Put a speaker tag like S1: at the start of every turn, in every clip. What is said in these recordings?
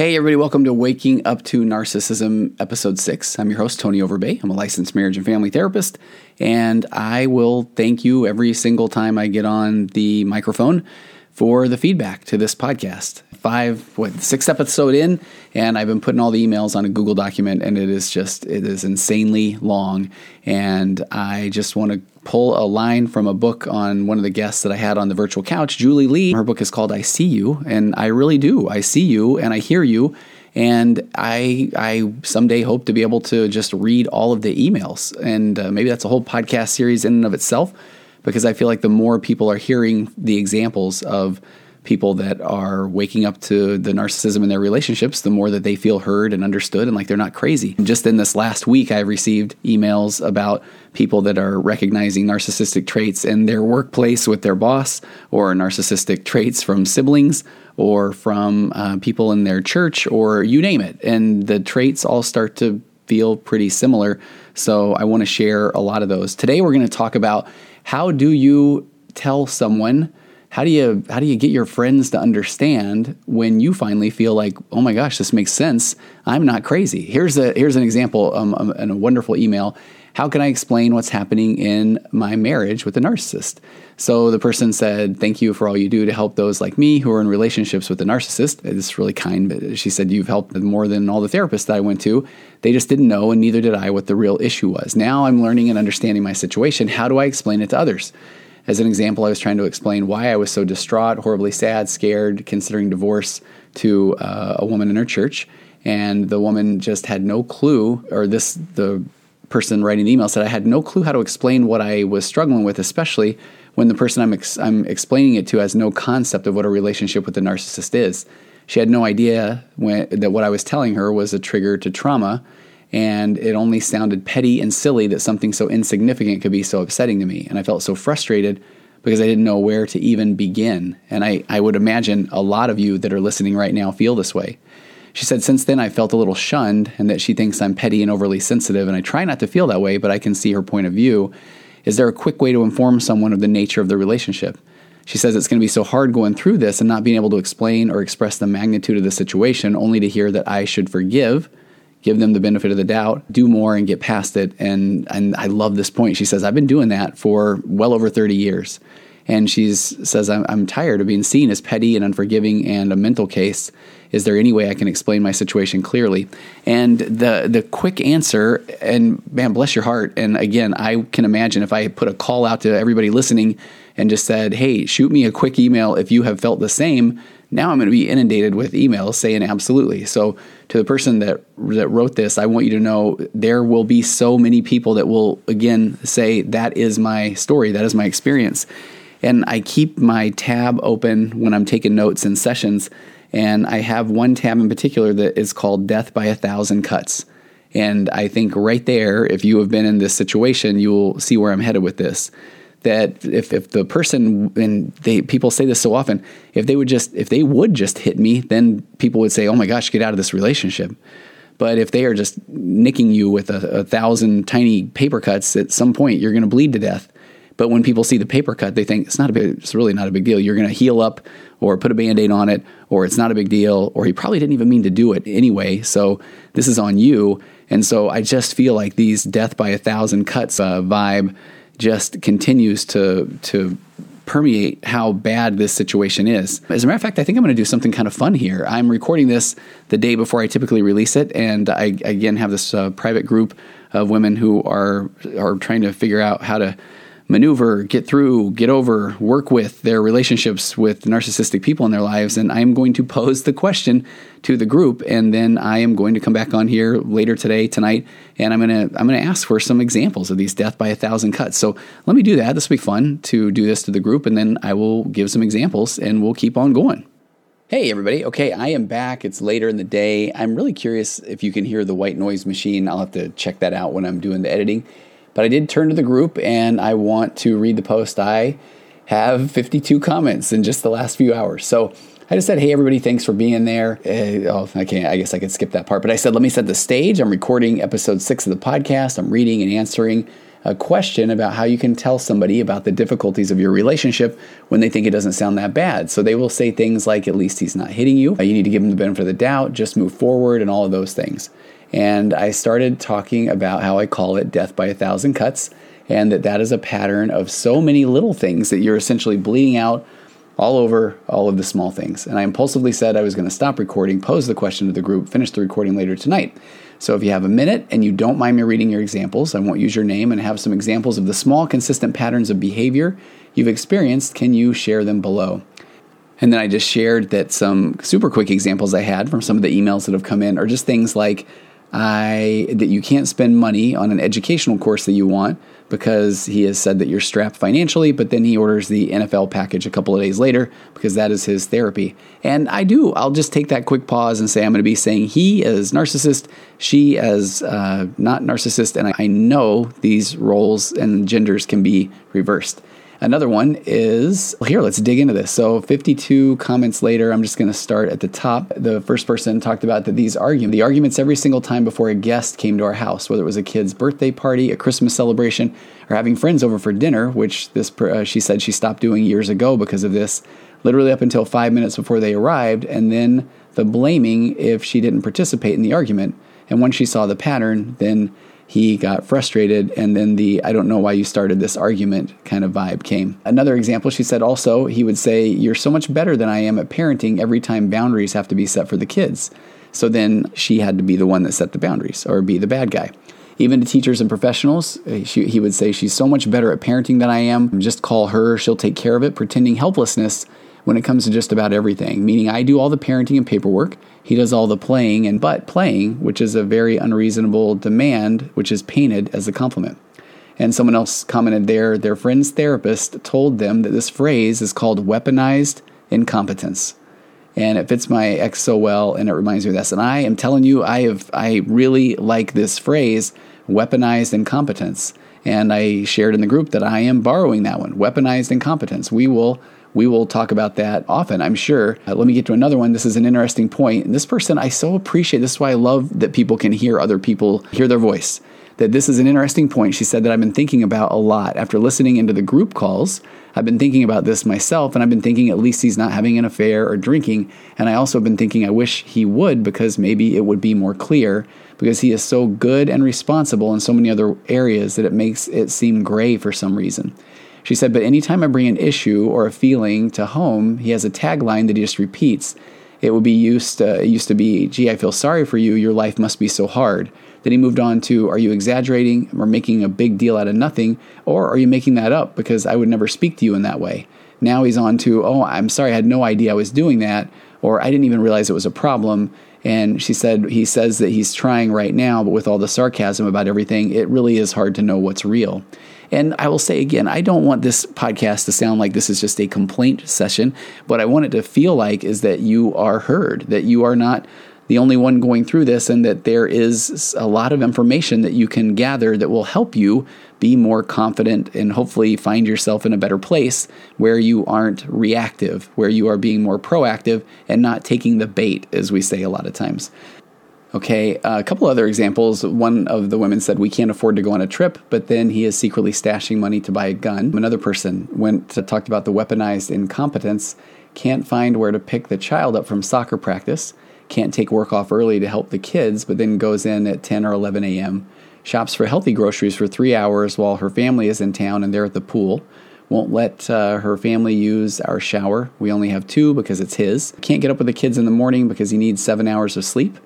S1: Hey, everybody, welcome to Waking Up to Narcissism, Episode 6. I'm your host, Tony Overbay. I'm a licensed marriage and family therapist, and I will thank you every single time I get on the microphone for the feedback to this podcast. Five, what, sixth episode in, and I've been putting all the emails on a Google document, and it is just, it is insanely long. And I just want to pull a line from a book on one of the guests that I had on the virtual couch, Julie Lee. Her book is called I See You, and I really do. I see you and I hear you. And I, I someday hope to be able to just read all of the emails. And uh, maybe that's a whole podcast series in and of itself, because I feel like the more people are hearing the examples of people that are waking up to the narcissism in their relationships, the more that they feel heard and understood and like they're not crazy. Just in this last week, I've received emails about people that are recognizing narcissistic traits in their workplace with their boss, or narcissistic traits from siblings, or from uh, people in their church, or you name it. And the traits all start to feel pretty similar. So I want to share a lot of those. Today, we're going to talk about how do you tell someone how do you how do you get your friends to understand when you finally feel like oh my gosh this makes sense. I'm not crazy. Here's a here's an example um, um, in a wonderful email how can i explain what's happening in my marriage with a narcissist? So the person said thank you for all you do to help those like me who are in relationships with a narcissist. It's really kind but she said you've helped more than all the therapists that i went to. They just didn't know and neither did i what the real issue was. Now i'm learning and understanding my situation. How do i explain it to others? As an example, I was trying to explain why I was so distraught, horribly sad, scared, considering divorce to uh, a woman in her church. And the woman just had no clue, or this, the person writing the email said, I had no clue how to explain what I was struggling with, especially when the person I'm, ex- I'm explaining it to has no concept of what a relationship with a narcissist is. She had no idea when, that what I was telling her was a trigger to trauma and it only sounded petty and silly that something so insignificant could be so upsetting to me. And I felt so frustrated because I didn't know where to even begin. And I, I would imagine a lot of you that are listening right now feel this way. She said, Since then, I felt a little shunned and that she thinks I'm petty and overly sensitive. And I try not to feel that way, but I can see her point of view. Is there a quick way to inform someone of the nature of the relationship? She says it's going to be so hard going through this and not being able to explain or express the magnitude of the situation, only to hear that I should forgive give them the benefit of the doubt, do more and get past it. And and I love this point. She says, I've been doing that for well over 30 years. And she says, I'm, I'm tired of being seen as petty and unforgiving and a mental case. Is there any way I can explain my situation clearly? And the the quick answer, and man, bless your heart. And again, I can imagine if I put a call out to everybody listening and just said, hey, shoot me a quick email if you have felt the same now I'm going to be inundated with emails saying absolutely. So to the person that that wrote this, I want you to know there will be so many people that will again say that is my story, that is my experience. And I keep my tab open when I'm taking notes in sessions, and I have one tab in particular that is called Death by a Thousand Cuts. And I think right there, if you have been in this situation, you will see where I'm headed with this. That if, if the person and they people say this so often if they would just if they would just hit me then people would say oh my gosh get out of this relationship. But if they are just nicking you with a, a thousand tiny paper cuts at some point you're going to bleed to death but when people see the paper cut they think it's not a big it's really not a big deal you're going to heal up or put a band-aid on it or it's not a big deal or he probably didn't even mean to do it anyway so this is on you and so i just feel like these death by a thousand cuts uh, vibe just continues to to permeate how bad this situation is. As a matter of fact, I think I'm going to do something kind of fun here. I'm recording this the day before I typically release it, and I again have this uh, private group of women who are are trying to figure out how to maneuver, get through, get over, work with their relationships with narcissistic people in their lives. And I'm going to pose the question to the group, and then I am going to come back on here later today, tonight, and I'm gonna I'm gonna ask for some examples of these death by a thousand cuts. So let me do that. This will be fun to do this to the group, and then I will give some examples, and we'll keep on going. Hey, everybody. Okay, I am back. It's later in the day. I'm really curious if you can hear the white noise machine. I'll have to check that out when I'm doing the editing. But I did turn to the group and I want to read the post. I have 52 comments in just the last few hours. So I just said, hey, everybody, thanks for being there. Uh, oh, I can't, I guess I could skip that part. But I said, let me set the stage. I'm recording episode six of the podcast. I'm reading and answering a question about how you can tell somebody about the difficulties of your relationship when they think it doesn't sound that bad. So they will say things like, at least he's not hitting you. You need to give him the benefit of the doubt, just move forward, and all of those things. And I started talking about how I call it death by a thousand cuts, and that that is a pattern of so many little things that you're essentially bleeding out all over all of the small things. And I impulsively said I was going to stop recording, pose the question to the group, finish the recording later tonight. So if you have a minute and you don't mind me reading your examples, I won't use your name and have some examples of the small, consistent patterns of behavior you've experienced. Can you share them below? And then I just shared that some super quick examples I had from some of the emails that have come in are just things like I that you can't spend money on an educational course that you want because he has said that you're strapped financially, but then he orders the NFL package a couple of days later because that is his therapy. And I do. I'll just take that quick pause and say I'm going to be saying he as narcissist, she as uh, not narcissist, and I know these roles and genders can be reversed. Another one is well, here, let's dig into this. So, 52 comments later, I'm just going to start at the top. The first person talked about that these arguments, the arguments every single time before a guest came to our house, whether it was a kid's birthday party, a Christmas celebration, or having friends over for dinner, which this uh, she said she stopped doing years ago because of this, literally up until five minutes before they arrived, and then the blaming if she didn't participate in the argument. And once she saw the pattern, then he got frustrated, and then the I don't know why you started this argument kind of vibe came. Another example, she said also, he would say, You're so much better than I am at parenting every time boundaries have to be set for the kids. So then she had to be the one that set the boundaries or be the bad guy. Even to teachers and professionals, eh, she, he would say, She's so much better at parenting than I am. Just call her, she'll take care of it, pretending helplessness when it comes to just about everything. Meaning, I do all the parenting and paperwork. He does all the playing and but playing, which is a very unreasonable demand, which is painted as a compliment. And someone else commented there, their friend's therapist told them that this phrase is called weaponized incompetence. And it fits my ex so well, and it reminds me of this. And I am telling you, I have I really like this phrase, weaponized incompetence. And I shared in the group that I am borrowing that one, weaponized incompetence. We will we will talk about that often, I'm sure. Uh, let me get to another one. This is an interesting point. And this person, I so appreciate. This is why I love that people can hear other people hear their voice. That this is an interesting point. She said that I've been thinking about a lot after listening into the group calls. I've been thinking about this myself, and I've been thinking at least he's not having an affair or drinking. And I also have been thinking I wish he would because maybe it would be more clear because he is so good and responsible in so many other areas that it makes it seem gray for some reason. She said, But anytime I bring an issue or a feeling to home, he has a tagline that he just repeats. It would be used to, it used to be, gee, I feel sorry for you. Your life must be so hard. Then he moved on to, are you exaggerating or making a big deal out of nothing? Or are you making that up because I would never speak to you in that way? Now he's on to, oh, I'm sorry, I had no idea I was doing that. Or I didn't even realize it was a problem. And she said, he says that he's trying right now, but with all the sarcasm about everything, it really is hard to know what's real. And I will say again, I don't want this podcast to sound like this is just a complaint session. What I want it to feel like is that you are heard, that you are not the only one going through this, and that there is a lot of information that you can gather that will help you be more confident and hopefully find yourself in a better place where you aren't reactive, where you are being more proactive and not taking the bait, as we say a lot of times. Okay, uh, a couple other examples. One of the women said, We can't afford to go on a trip, but then he is secretly stashing money to buy a gun. Another person went to talked about the weaponized incompetence, can't find where to pick the child up from soccer practice, can't take work off early to help the kids, but then goes in at 10 or 11 a.m., shops for healthy groceries for three hours while her family is in town and they're at the pool. Won't let uh, her family use our shower. We only have two because it's his. Can't get up with the kids in the morning because he needs seven hours of sleep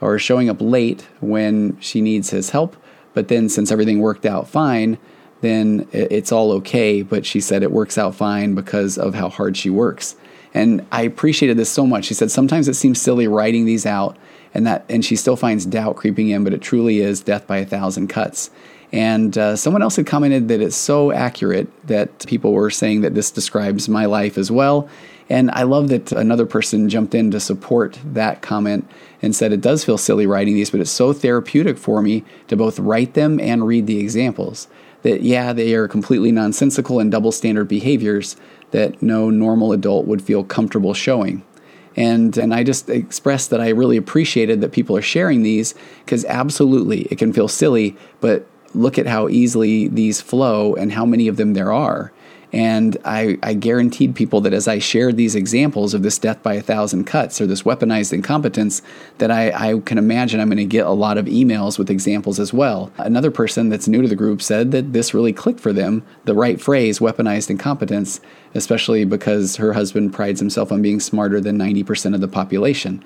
S1: or showing up late when she needs his help. But then, since everything worked out fine, then it's all okay. But she said it works out fine because of how hard she works. And I appreciated this so much. She said sometimes it seems silly writing these out, and that and she still finds doubt creeping in, but it truly is death by a thousand cuts. And uh, someone else had commented that it's so accurate that people were saying that this describes my life as well. And I love that another person jumped in to support that comment and said it does feel silly writing these, but it's so therapeutic for me to both write them and read the examples. That, yeah, they are completely nonsensical and double standard behaviors that no normal adult would feel comfortable showing. And, and I just expressed that I really appreciated that people are sharing these because absolutely it can feel silly, but look at how easily these flow and how many of them there are. And I, I, guaranteed people that as I shared these examples of this death by a thousand cuts or this weaponized incompetence, that I, I can imagine I'm going to get a lot of emails with examples as well. Another person that's new to the group said that this really clicked for them, the right phrase, weaponized incompetence, especially because her husband prides himself on being smarter than 90% of the population.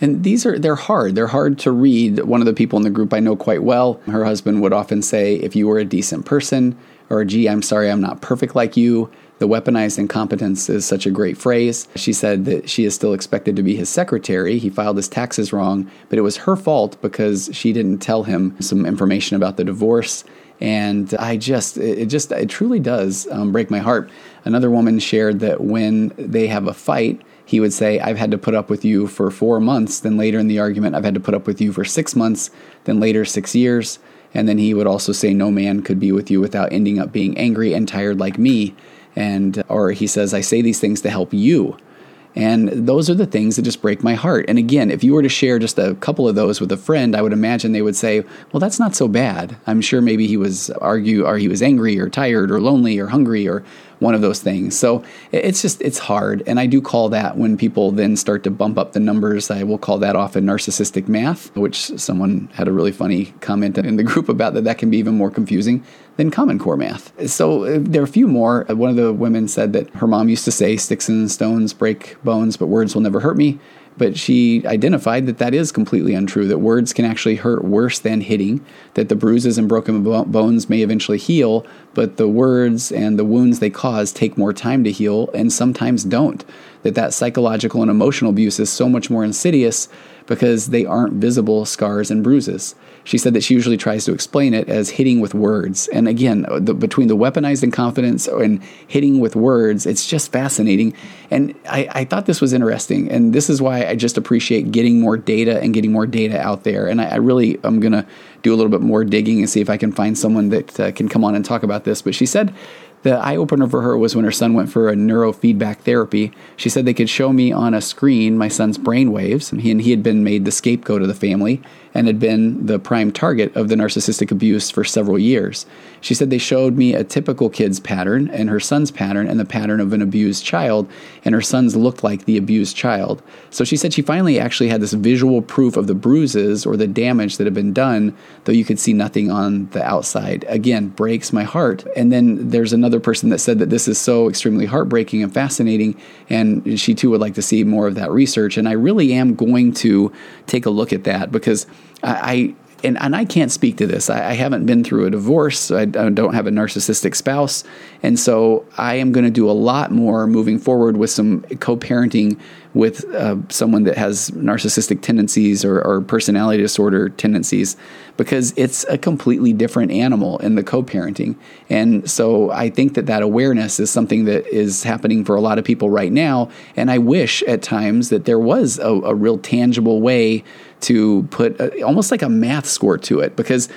S1: And these are they're hard. They're hard to read. One of the people in the group I know quite well, her husband would often say, if you were a decent person, or gee, I'm sorry I'm not perfect like you. The weaponized incompetence is such a great phrase. She said that she is still expected to be his secretary. He filed his taxes wrong, but it was her fault because she didn't tell him some information about the divorce. And I just, it just, it truly does um, break my heart. Another woman shared that when they have a fight, he would say, I've had to put up with you for four months. Then later in the argument, I've had to put up with you for six months. Then later, six years. And then he would also say, No man could be with you without ending up being angry and tired like me. And, or he says, I say these things to help you. And those are the things that just break my heart. And again, if you were to share just a couple of those with a friend, I would imagine they would say, "Well, that's not so bad." I'm sure maybe he was argue or he was angry or tired or lonely or hungry or one of those things. So it's just it's hard, and I do call that when people then start to bump up the numbers. I will call that often narcissistic math, which someone had a really funny comment in the group about that. That can be even more confusing than Common Core math. So uh, there are a few more. One of the women said that her mom used to say, "Sticks and stones break bones, but words will never hurt me." But she identified that that is completely untrue, that words can actually hurt worse than hitting, that the bruises and broken bones may eventually heal, but the words and the wounds they cause take more time to heal and sometimes don't. That that psychological and emotional abuse is so much more insidious because they aren't visible scars and bruises. She said that she usually tries to explain it as hitting with words. And again, the, between the weaponized incompetence and hitting with words, it's just fascinating. And I, I, thought this was interesting. And this is why I just appreciate getting more data and getting more data out there. And I, I really am going to do a little bit more digging and see if I can find someone that uh, can come on and talk about this. But she said the eye opener for her was when her son went for a neurofeedback therapy. She said they could show me on a screen my son's brain waves, and he, and he had been made the scapegoat of the family and had been the prime target of the narcissistic abuse for several years. She said they showed me a typical kid's pattern and her son's pattern and the pattern of an abused child, and her son's looked like the abused child. So she said she finally actually had this visual proof of the bruises or the damage that had been done, though you could see nothing on the outside. Again, breaks my heart. And then there's another person that said that this is so extremely heartbreaking and fascinating, and she too would like to see more of that research. And I really am going to take a look at that because I, and, and I can't speak to this. I, I haven't been through a divorce. I, I, don't have a narcissistic spouse. And so I am going to do a lot more moving forward with some co parenting with uh, someone that has narcissistic tendencies or, or, personality disorder tendencies because it's a completely different animal in the co parenting. And so I think that that awareness is something that is happening for a lot of people right now. And I wish at times that there was a, a real tangible way to put a, almost like a math score to it because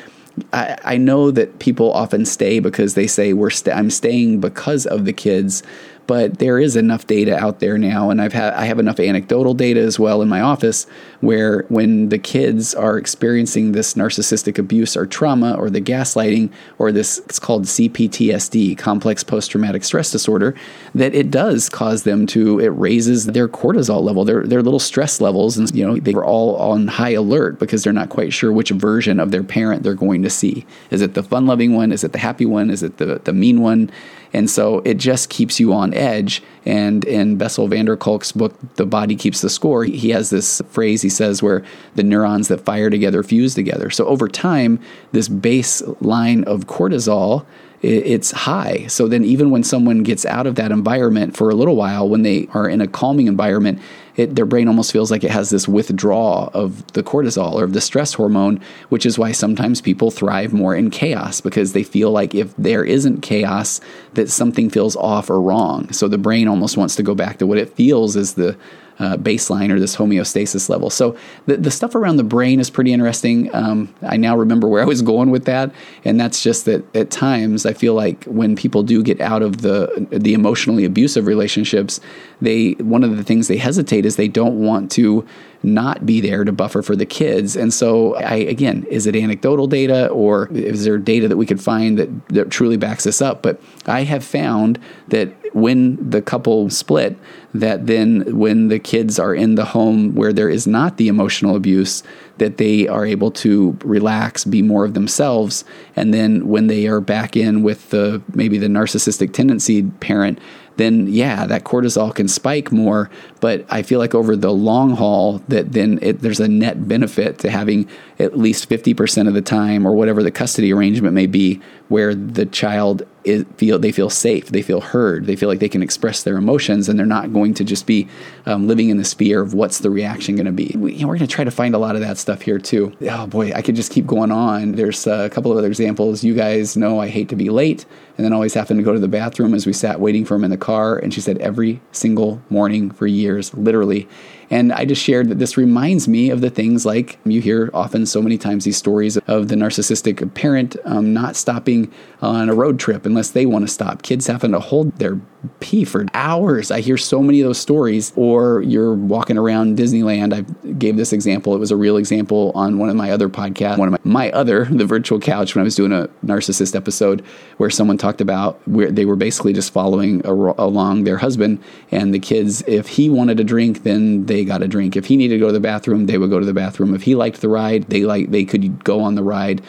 S1: I, I know that people often stay because they say we're st- I'm staying because of the kids, but there is enough data out there now, and I've had I have enough anecdotal data as well in my office where when the kids are experiencing this narcissistic abuse or trauma or the gaslighting or this it's called CPTSD, complex post traumatic stress disorder, that it does cause them to it raises their cortisol level, their their little stress levels, and you know they are all on high alert because they're not quite sure which version of their parent they're going to see. Is it the fun loving one? Is it the happy one? Is it the the mean one? And so it just keeps you on edge. And in Bessel van der Kolk's book, The Body Keeps the Score, he has this phrase he says where the neurons that fire together fuse together. So over time, this baseline of cortisol it's high. So then, even when someone gets out of that environment for a little while, when they are in a calming environment, it, their brain almost feels like it has this withdrawal of the cortisol or of the stress hormone, which is why sometimes people thrive more in chaos because they feel like if there isn't chaos, that something feels off or wrong. So the brain almost wants to go back to what it feels is the uh, baseline or this homeostasis level. So the, the stuff around the brain is pretty interesting. Um, I now remember where I was going with that, and that's just that at times I feel like when people do get out of the the emotionally abusive relationships, they one of the things they hesitate is they don't want to not be there to buffer for the kids. And so, I again, is it anecdotal data or is there data that we could find that, that truly backs this up? But I have found that when the couple split, that then when the kids are in the home where there is not the emotional abuse, that they are able to relax, be more of themselves, and then when they are back in with the maybe the narcissistic tendency parent, then yeah, that cortisol can spike more. But I feel like over the long haul, that then it, there's a net benefit to having at least 50% of the time or whatever the custody arrangement may be where the child is, feel they feel safe, they feel heard, they feel like they can express their emotions, and they're not going to just be um, living in this fear of what's the reaction going to be. We, we're going to try to find a lot of that stuff here too. Oh boy, I could just keep going on. There's a couple of other examples. You guys know I hate to be late, and then always having to go to the bathroom as we sat waiting for him in the car. And she said every single morning for years, literally. And I just shared that this reminds me of the things like you hear often so many times these stories of the narcissistic parent um, not stopping on a road trip unless they want to stop. Kids having to hold their pee for hours. I hear so many of those stories. Or you're walking around Disneyland. I gave this example. It was a real example on one of my other podcasts, one of my, my other, the virtual couch, when I was doing a narcissist episode where someone talked about where they were basically just following a, along their husband and the kids. If he wanted a drink, then they got a drink. If he needed to go to the bathroom, they would go to the bathroom. If he liked the ride, they like they could go on the ride.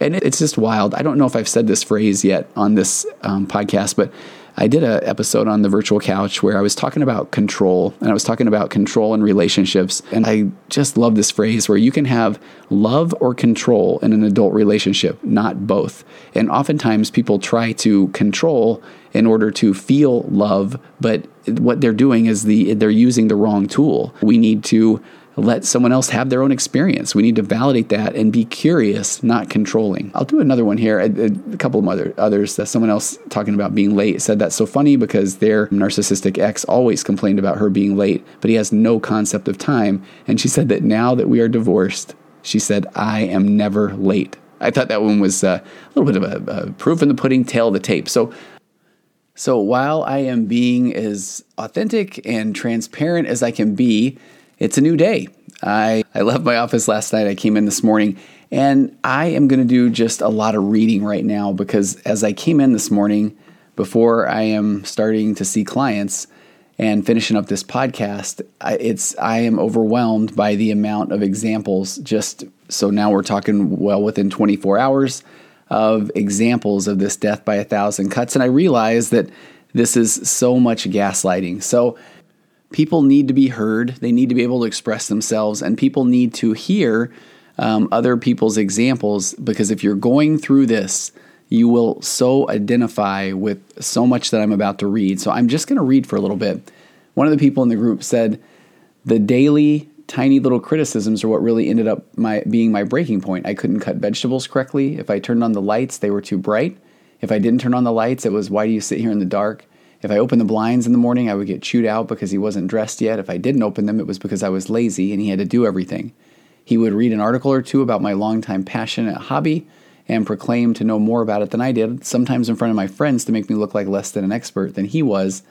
S1: And it's just wild. I don't know if I've said this phrase yet on this um, podcast, but I did an episode on the virtual couch where I was talking about control and I was talking about control in relationships. And I just love this phrase where you can have love or control in an adult relationship, not both. And oftentimes people try to control in order to feel love, but what they're doing is the they're using the wrong tool. We need to let someone else have their own experience. We need to validate that and be curious, not controlling. I'll do another one here. A, a couple of other others. That someone else talking about being late said that's so funny because their narcissistic ex always complained about her being late, but he has no concept of time. And she said that now that we are divorced, she said, "I am never late." I thought that one was uh, a little bit of a, a proof in the pudding, tail of the tape. So so while I am being as authentic and transparent as I can be, it's a new day. I, I left my office last night. I came in this morning and I am going to do just a lot of reading right now because as I came in this morning, before I am starting to see clients and finishing up this podcast, I, it's I am overwhelmed by the amount of examples. Just so now we're talking well within 24 hours of examples of this death by a thousand cuts, and I realize that this is so much gaslighting. So people need to be heard, they need to be able to express themselves, and people need to hear um, other people's examples because if you're going through this, you will so identify with so much that I'm about to read. So I'm just going to read for a little bit. One of the people in the group said, The daily tiny little criticisms are what really ended up my being my breaking point. I couldn't cut vegetables correctly. If I turned on the lights, they were too bright. If I didn't turn on the lights, it was why do you sit here in the dark? If I opened the blinds in the morning, I would get chewed out because he wasn't dressed yet. If I didn't open them, it was because I was lazy and he had to do everything. He would read an article or two about my longtime passionate hobby and proclaim to know more about it than I did, sometimes in front of my friends to make me look like less than an expert than he was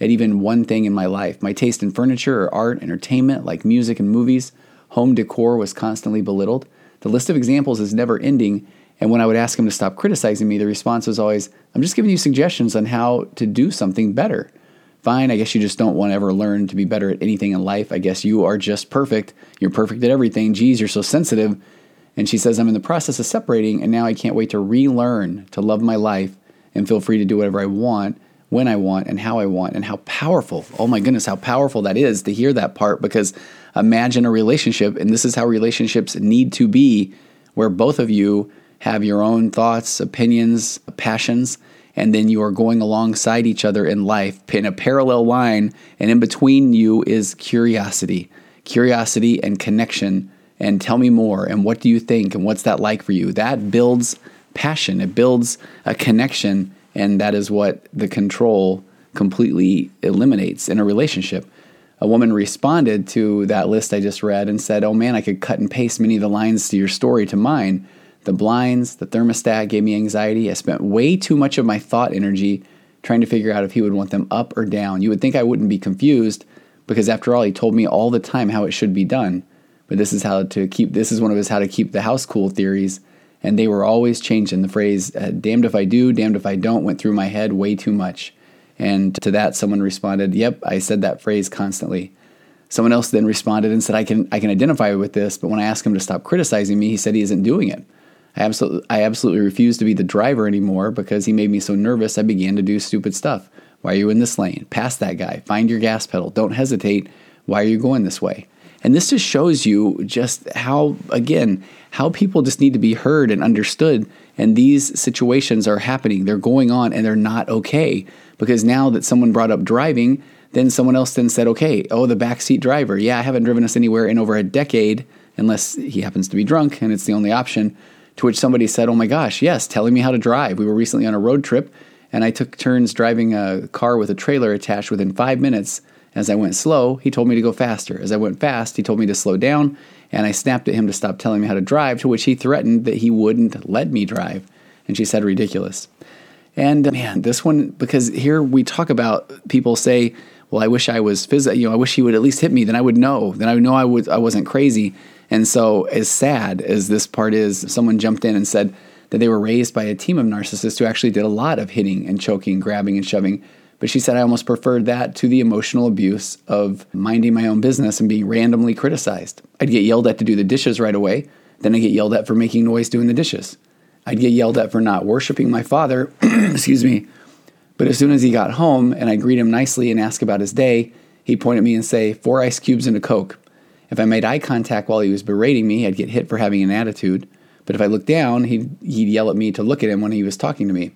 S1: at even one thing in my life. My taste in furniture or art, entertainment, like music and movies, home decor was constantly belittled. The list of examples is never ending, and when I would ask him to stop criticizing me, the response was always, I'm just giving you suggestions on how to do something better. Fine, I guess you just don't want to ever learn to be better at anything in life. I guess you are just perfect. You're perfect at everything. Geez, you're so sensitive. And she says, I'm in the process of separating, and now I can't wait to relearn to love my life and feel free to do whatever I want, when I want, and how I want, and how powerful. Oh my goodness, how powerful that is to hear that part because imagine a relationship, and this is how relationships need to be, where both of you have your own thoughts, opinions, passions, and then you are going alongside each other in life in a parallel line, and in between you is curiosity, curiosity and connection. And tell me more, and what do you think, and what's that like for you? That builds passion, it builds a connection, and that is what the control completely eliminates in a relationship. A woman responded to that list I just read and said, Oh man, I could cut and paste many of the lines to your story to mine. The blinds, the thermostat gave me anxiety. I spent way too much of my thought energy trying to figure out if he would want them up or down. You would think I wouldn't be confused because after all, he told me all the time how it should be done. But this is how to keep this is one of his how to keep the house cool theories. And they were always changing. The phrase, uh, damned if I do, damned if I don't, went through my head way too much. And to that, someone responded, Yep, I said that phrase constantly. Someone else then responded and said, I can, I can identify with this, but when I asked him to stop criticizing me, he said he isn't doing it. I absolutely, I absolutely refused to be the driver anymore because he made me so nervous I began to do stupid stuff. Why are you in this lane? Pass that guy. Find your gas pedal. Don't hesitate. Why are you going this way? And this just shows you just how, again, how people just need to be heard and understood. And these situations are happening. They're going on and they're not okay. Because now that someone brought up driving, then someone else then said, okay, oh, the backseat driver. Yeah, I haven't driven us anywhere in over a decade unless he happens to be drunk and it's the only option. To which somebody said, Oh my gosh, yes, telling me how to drive. We were recently on a road trip and I took turns driving a car with a trailer attached within five minutes. As I went slow, he told me to go faster. As I went fast, he told me to slow down, and I snapped at him to stop telling me how to drive, to which he threatened that he wouldn't let me drive. And she said, Ridiculous. And uh, man, this one, because here we talk about people say, well, I wish I was physical, you know, I wish he would at least hit me, then I would know, then I would know I, would, I wasn't crazy. And so, as sad as this part is, someone jumped in and said that they were raised by a team of narcissists who actually did a lot of hitting and choking, grabbing and shoving. But she said, I almost preferred that to the emotional abuse of minding my own business and being randomly criticized. I'd get yelled at to do the dishes right away, then I'd get yelled at for making noise doing the dishes. I'd get yelled at for not worshiping my father, excuse me. But as soon as he got home and I greet him nicely and ask about his day, he'd point at me and say, Four ice cubes and a Coke. If I made eye contact while he was berating me, I'd get hit for having an attitude. But if I looked down, he'd, he'd yell at me to look at him when he was talking to me.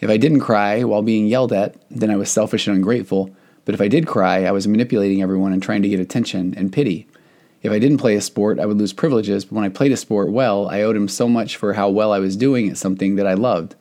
S1: If I didn't cry while being yelled at, then I was selfish and ungrateful. But if I did cry, I was manipulating everyone and trying to get attention and pity. If I didn't play a sport, I would lose privileges, but when I played a sport well, I owed him so much for how well I was doing at something that I loved.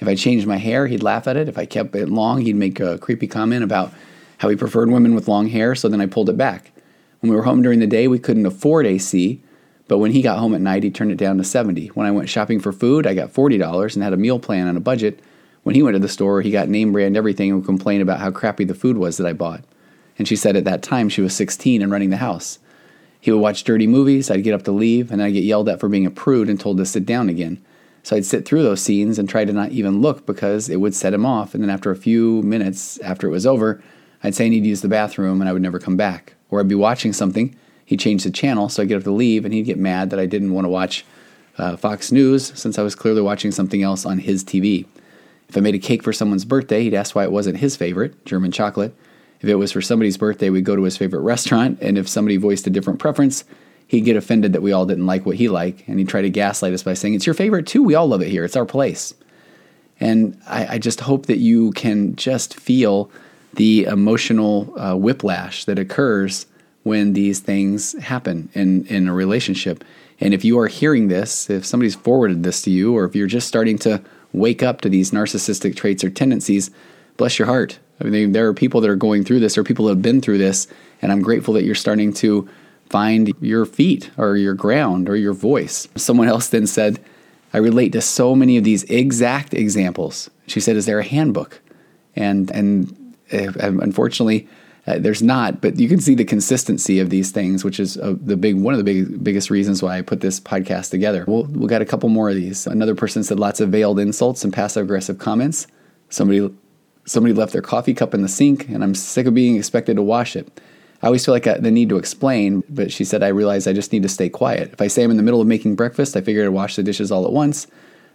S1: If I changed my hair, he'd laugh at it. If I kept it long, he'd make a creepy comment about how he preferred women with long hair, so then I pulled it back. When we were home during the day, we couldn't afford AC, but when he got home at night, he turned it down to 70. When I went shopping for food, I got $40 and had a meal plan on a budget. When he went to the store, he got name brand everything and would complain about how crappy the food was that I bought. And she said at that time she was 16 and running the house. He would watch dirty movies, I'd get up to leave, and I'd get yelled at for being a prude and told to sit down again. So I'd sit through those scenes and try to not even look because it would set him off. And then after a few minutes after it was over, I'd say I need to use the bathroom and I would never come back. Or I'd be watching something, he'd change the channel, so I'd get up to leave, and he'd get mad that I didn't want to watch uh, Fox News since I was clearly watching something else on his TV. If I made a cake for someone's birthday, he'd ask why it wasn't his favorite, German chocolate. If it was for somebody's birthday, we'd go to his favorite restaurant, and if somebody voiced a different preference, he'd get offended that we all didn't like what he liked, and he'd try to gaslight us by saying, It's your favorite too. We all love it here. It's our place. And I, I just hope that you can just feel the emotional uh, whiplash that occurs when these things happen in, in a relationship. And if you are hearing this, if somebody's forwarded this to you, or if you're just starting to wake up to these narcissistic traits or tendencies, bless your heart. I mean, there are people that are going through this, or people that have been through this, and I'm grateful that you're starting to find your feet or your ground or your voice. Someone else then said, I relate to so many of these exact examples. She said, Is there a handbook? And, and unfortunately, uh, there's not, but you can see the consistency of these things, which is uh, the big one of the big biggest reasons why I put this podcast together. We'll, we got a couple more of these. Another person said lots of veiled insults and passive aggressive comments. Somebody somebody left their coffee cup in the sink, and I'm sick of being expected to wash it. I always feel like I, the need to explain, but she said I realize I just need to stay quiet. If I say I'm in the middle of making breakfast, I figure to wash the dishes all at once.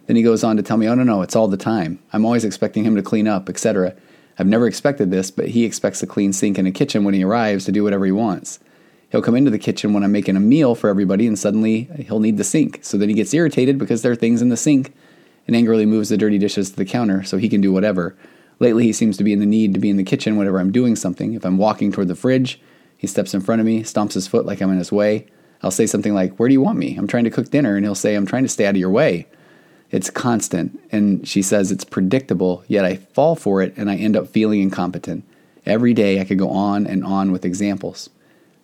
S1: Then he goes on to tell me, "Oh no, no, it's all the time. I'm always expecting him to clean up, etc." I've never expected this, but he expects a clean sink in a kitchen when he arrives to do whatever he wants. he'll come into the kitchen when I'm making a meal for everybody and suddenly he'll need the sink. So then he gets irritated because there are things in the sink and angrily moves the dirty dishes to the counter so he can do whatever. Lately, he seems to be in the need to be in the kitchen whenever I'm doing something. If I'm walking toward the fridge, he steps in front of me, stomps his foot like I'm in his way. I'll say something like, Where do you want me? I'm trying to cook dinner. And he'll say, I'm trying to stay out of your way. It's constant. And she says it's predictable, yet I fall for it and I end up feeling incompetent. Every day I could go on and on with examples.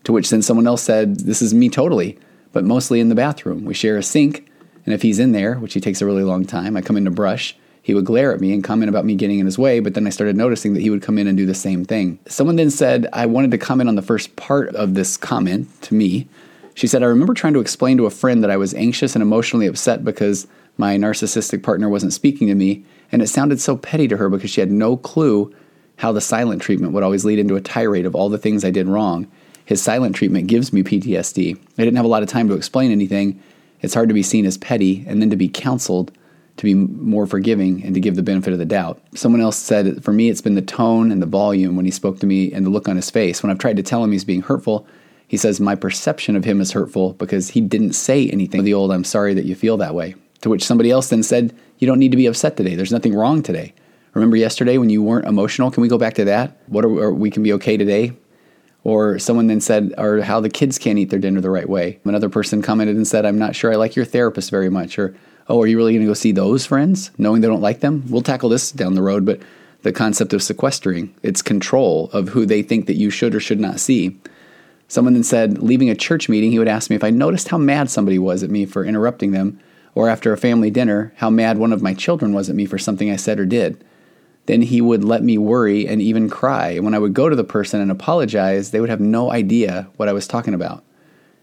S1: To which then someone else said, This is me totally, but mostly in the bathroom. We share a sink, and if he's in there, which he takes a really long time, I come in to brush. He would glare at me and comment about me getting in his way, but then I started noticing that he would come in and do the same thing. Someone then said, I wanted to comment on the first part of this comment to me. She said, I remember trying to explain to a friend that I was anxious and emotionally upset because my narcissistic partner wasn't speaking to me, and it sounded so petty to her because she had no clue how the silent treatment would always lead into a tirade of all the things I did wrong. His silent treatment gives me PTSD. I didn't have a lot of time to explain anything. It's hard to be seen as petty and then to be counseled to be more forgiving and to give the benefit of the doubt. Someone else said, For me, it's been the tone and the volume when he spoke to me and the look on his face. When I've tried to tell him he's being hurtful, he says, My perception of him is hurtful because he didn't say anything. The old, I'm sorry that you feel that way. To which somebody else then said, You don't need to be upset today. There's nothing wrong today. Remember yesterday when you weren't emotional? Can we go back to that? What are, are we can be okay today? Or someone then said, or how the kids can't eat their dinner the right way. Another person commented and said, I'm not sure I like your therapist very much. Or, oh, are you really going to go see those friends knowing they don't like them? We'll tackle this down the road, but the concept of sequestering, it's control of who they think that you should or should not see. Someone then said, leaving a church meeting, he would ask me if I noticed how mad somebody was at me for interrupting them, or after a family dinner, how mad one of my children was at me for something I said or did then he would let me worry and even cry. And when I would go to the person and apologize, they would have no idea what I was talking about.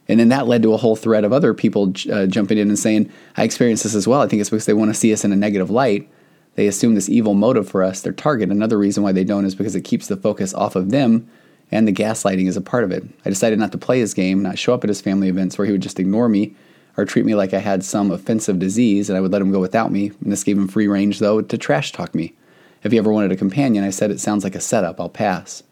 S1: And then that led to a whole thread of other people uh, jumping in and saying, I experienced this as well. I think it's because they want to see us in a negative light. They assume this evil motive for us, their target. Another reason why they don't is because it keeps the focus off of them, and the gaslighting is a part of it. I decided not to play his game, not show up at his family events where he would just ignore me or treat me like I had some offensive disease, and I would let him go without me. And this gave him free range, though, to trash talk me. If he ever wanted a companion, I said, it sounds like a setup. I'll pass.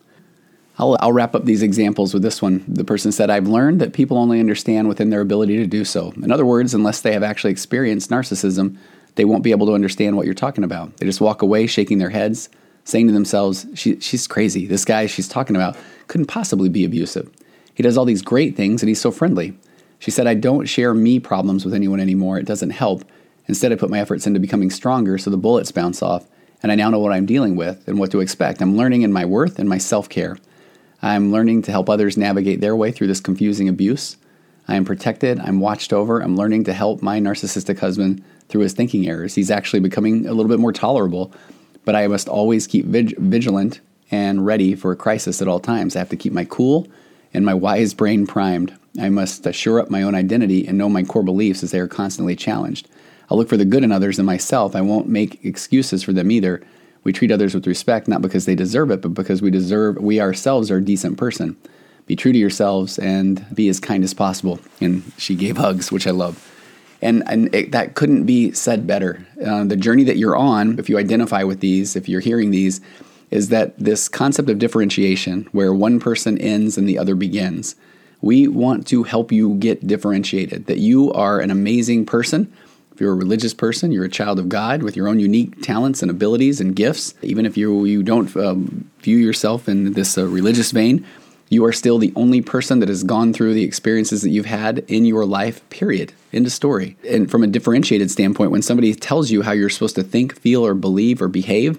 S1: I'll, I'll wrap up these examples with this one. The person said, I've learned that people only understand within their ability to do so. In other words, unless they have actually experienced narcissism, they won't be able to understand what you're talking about. They just walk away shaking their heads, saying to themselves, she, She's crazy. This guy she's talking about couldn't possibly be abusive. He does all these great things and he's so friendly. She said, I don't share me problems with anyone anymore. It doesn't help. Instead, I put my efforts into becoming stronger so the bullets bounce off and I now know what I'm dealing with and what to expect. I'm learning in my worth and my self care. I'm learning to help others navigate their way through this confusing abuse. I am protected. I'm watched over. I'm learning to help my narcissistic husband through his thinking errors. He's actually becoming a little bit more tolerable, but I must always keep vig- vigilant and ready for a crisis at all times. I have to keep my cool and my wise brain primed. I must shore up my own identity and know my core beliefs as they are constantly challenged. I'll look for the good in others and myself. I won't make excuses for them either. We treat others with respect, not because they deserve it, but because we deserve, we ourselves are a decent person. Be true to yourselves and be as kind as possible. And she gave hugs, which I love. And, and it, that couldn't be said better. Uh, the journey that you're on, if you identify with these, if you're hearing these, is that this concept of differentiation, where one person ends and the other begins, we want to help you get differentiated, that you are an amazing person if you're a religious person, you're a child of God with your own unique talents and abilities and gifts. Even if you you don't um, view yourself in this uh, religious vein, you are still the only person that has gone through the experiences that you've had in your life. Period. End of story. And from a differentiated standpoint, when somebody tells you how you're supposed to think, feel, or believe or behave,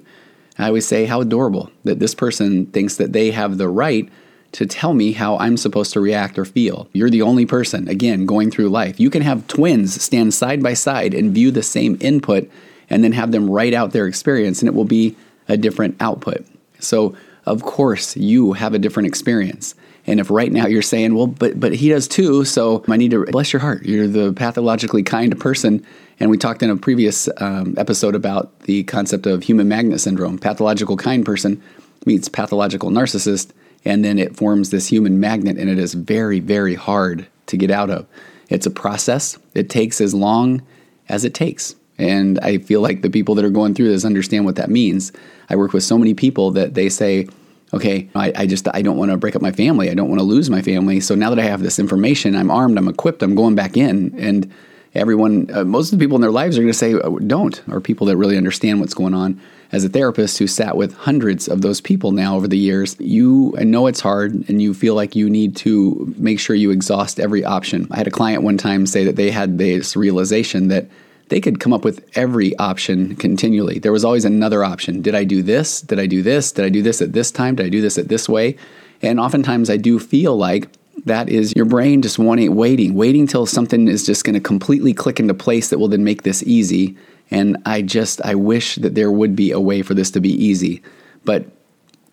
S1: I always say how adorable that this person thinks that they have the right to tell me how I'm supposed to react or feel. You're the only person, again, going through life. You can have twins stand side by side and view the same input and then have them write out their experience, and it will be a different output. So, of course, you have a different experience. And if right now you're saying, well, but but he does too, so I need to bless your heart. You're the pathologically kind person. And we talked in a previous um, episode about the concept of human magnet syndrome. Pathological kind person meets pathological narcissist and then it forms this human magnet, and it is very, very hard to get out of. It's a process, it takes as long as it takes. And I feel like the people that are going through this understand what that means. I work with so many people that they say, okay, I, I just I don't want to break up my family. I don't want to lose my family. So now that I have this information, I'm armed, I'm equipped, I'm going back in, and everyone, uh, most of the people in their lives are going to say, oh, don't, or people that really understand what's going on. As a therapist who sat with hundreds of those people now over the years, you know it's hard and you feel like you need to make sure you exhaust every option. I had a client one time say that they had this realization that they could come up with every option continually. There was always another option. Did I do this? Did I do this? Did I do this at this time? Did I do this at this way? And oftentimes I do feel like that is your brain just wanting, waiting, waiting till something is just going to completely click into place that will then make this easy. And I just, I wish that there would be a way for this to be easy. But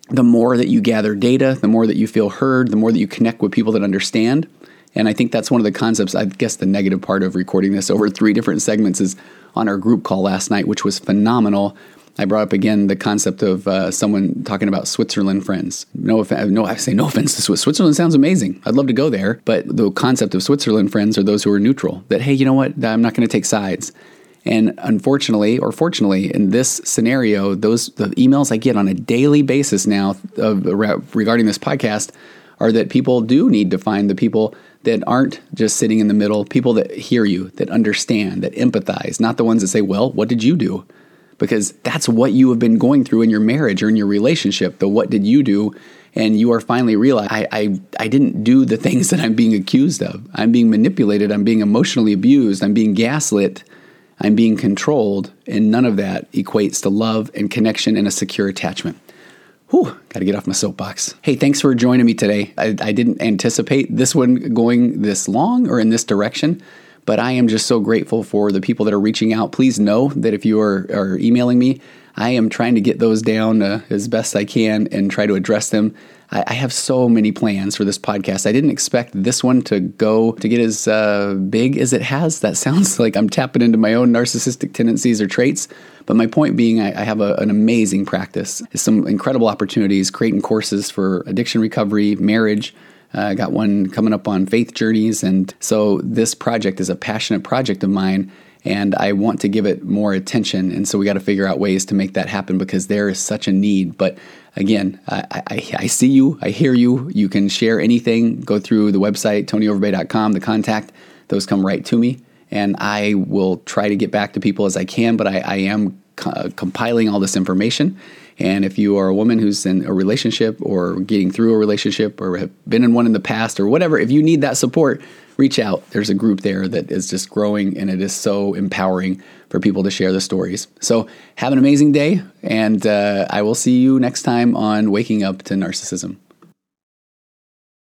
S1: the more that you gather data, the more that you feel heard, the more that you connect with people that understand, and I think that's one of the concepts, I guess the negative part of recording this over three different segments is on our group call last night, which was phenomenal. I brought up again the concept of uh, someone talking about Switzerland friends. No, no, I say no offense to Swiss. Switzerland sounds amazing. I'd love to go there, but the concept of Switzerland friends are those who are neutral. That hey, you know what? I'm not going to take sides. And unfortunately, or fortunately, in this scenario, those the emails I get on a daily basis now of, regarding this podcast are that people do need to find the people that aren't just sitting in the middle, people that hear you, that understand, that empathize, not the ones that say, Well, what did you do? Because that's what you have been going through in your marriage or in your relationship. The what did you do? And you are finally realizing, I, I, I didn't do the things that I'm being accused of. I'm being manipulated. I'm being emotionally abused. I'm being gaslit. I'm being controlled. And none of that equates to love and connection and a secure attachment. Whew, got to get off my soapbox. Hey, thanks for joining me today. I, I, didn't anticipate this one going this long or in this direction, but I am just so grateful for the people that are reaching out. Please know that if you are, are emailing me, I am trying to get those down uh, as best I can and try to address them I, I, have so many plans for this podcast. I didn't expect this one to go to get as uh, big as it has. That sounds like I'm tapping into my own narcissistic tendencies or traits. But my point being, I, I have a, an amazing practice, some incredible opportunities, creating courses for addiction recovery, marriage. Uh, I got one coming up on faith journeys. And so this project is a passionate project of mine and I want to give it more attention. And so we got to figure out ways to make that happen because there is such a need. But again, I, I, I, see you, I hear you. You can share anything, go through the website, tonyoverbay.com, the contact, those come right to me. And I will try to get back to people as I can, but I, I am co- compiling all this information. And if you are a woman who's in a relationship or getting through a relationship or have been in one in the past or whatever, if you need that support, reach out. There's a group there that is just growing and it is so empowering for people to share the stories. So have an amazing day, and uh, I will see you next time on Waking Up to Narcissism.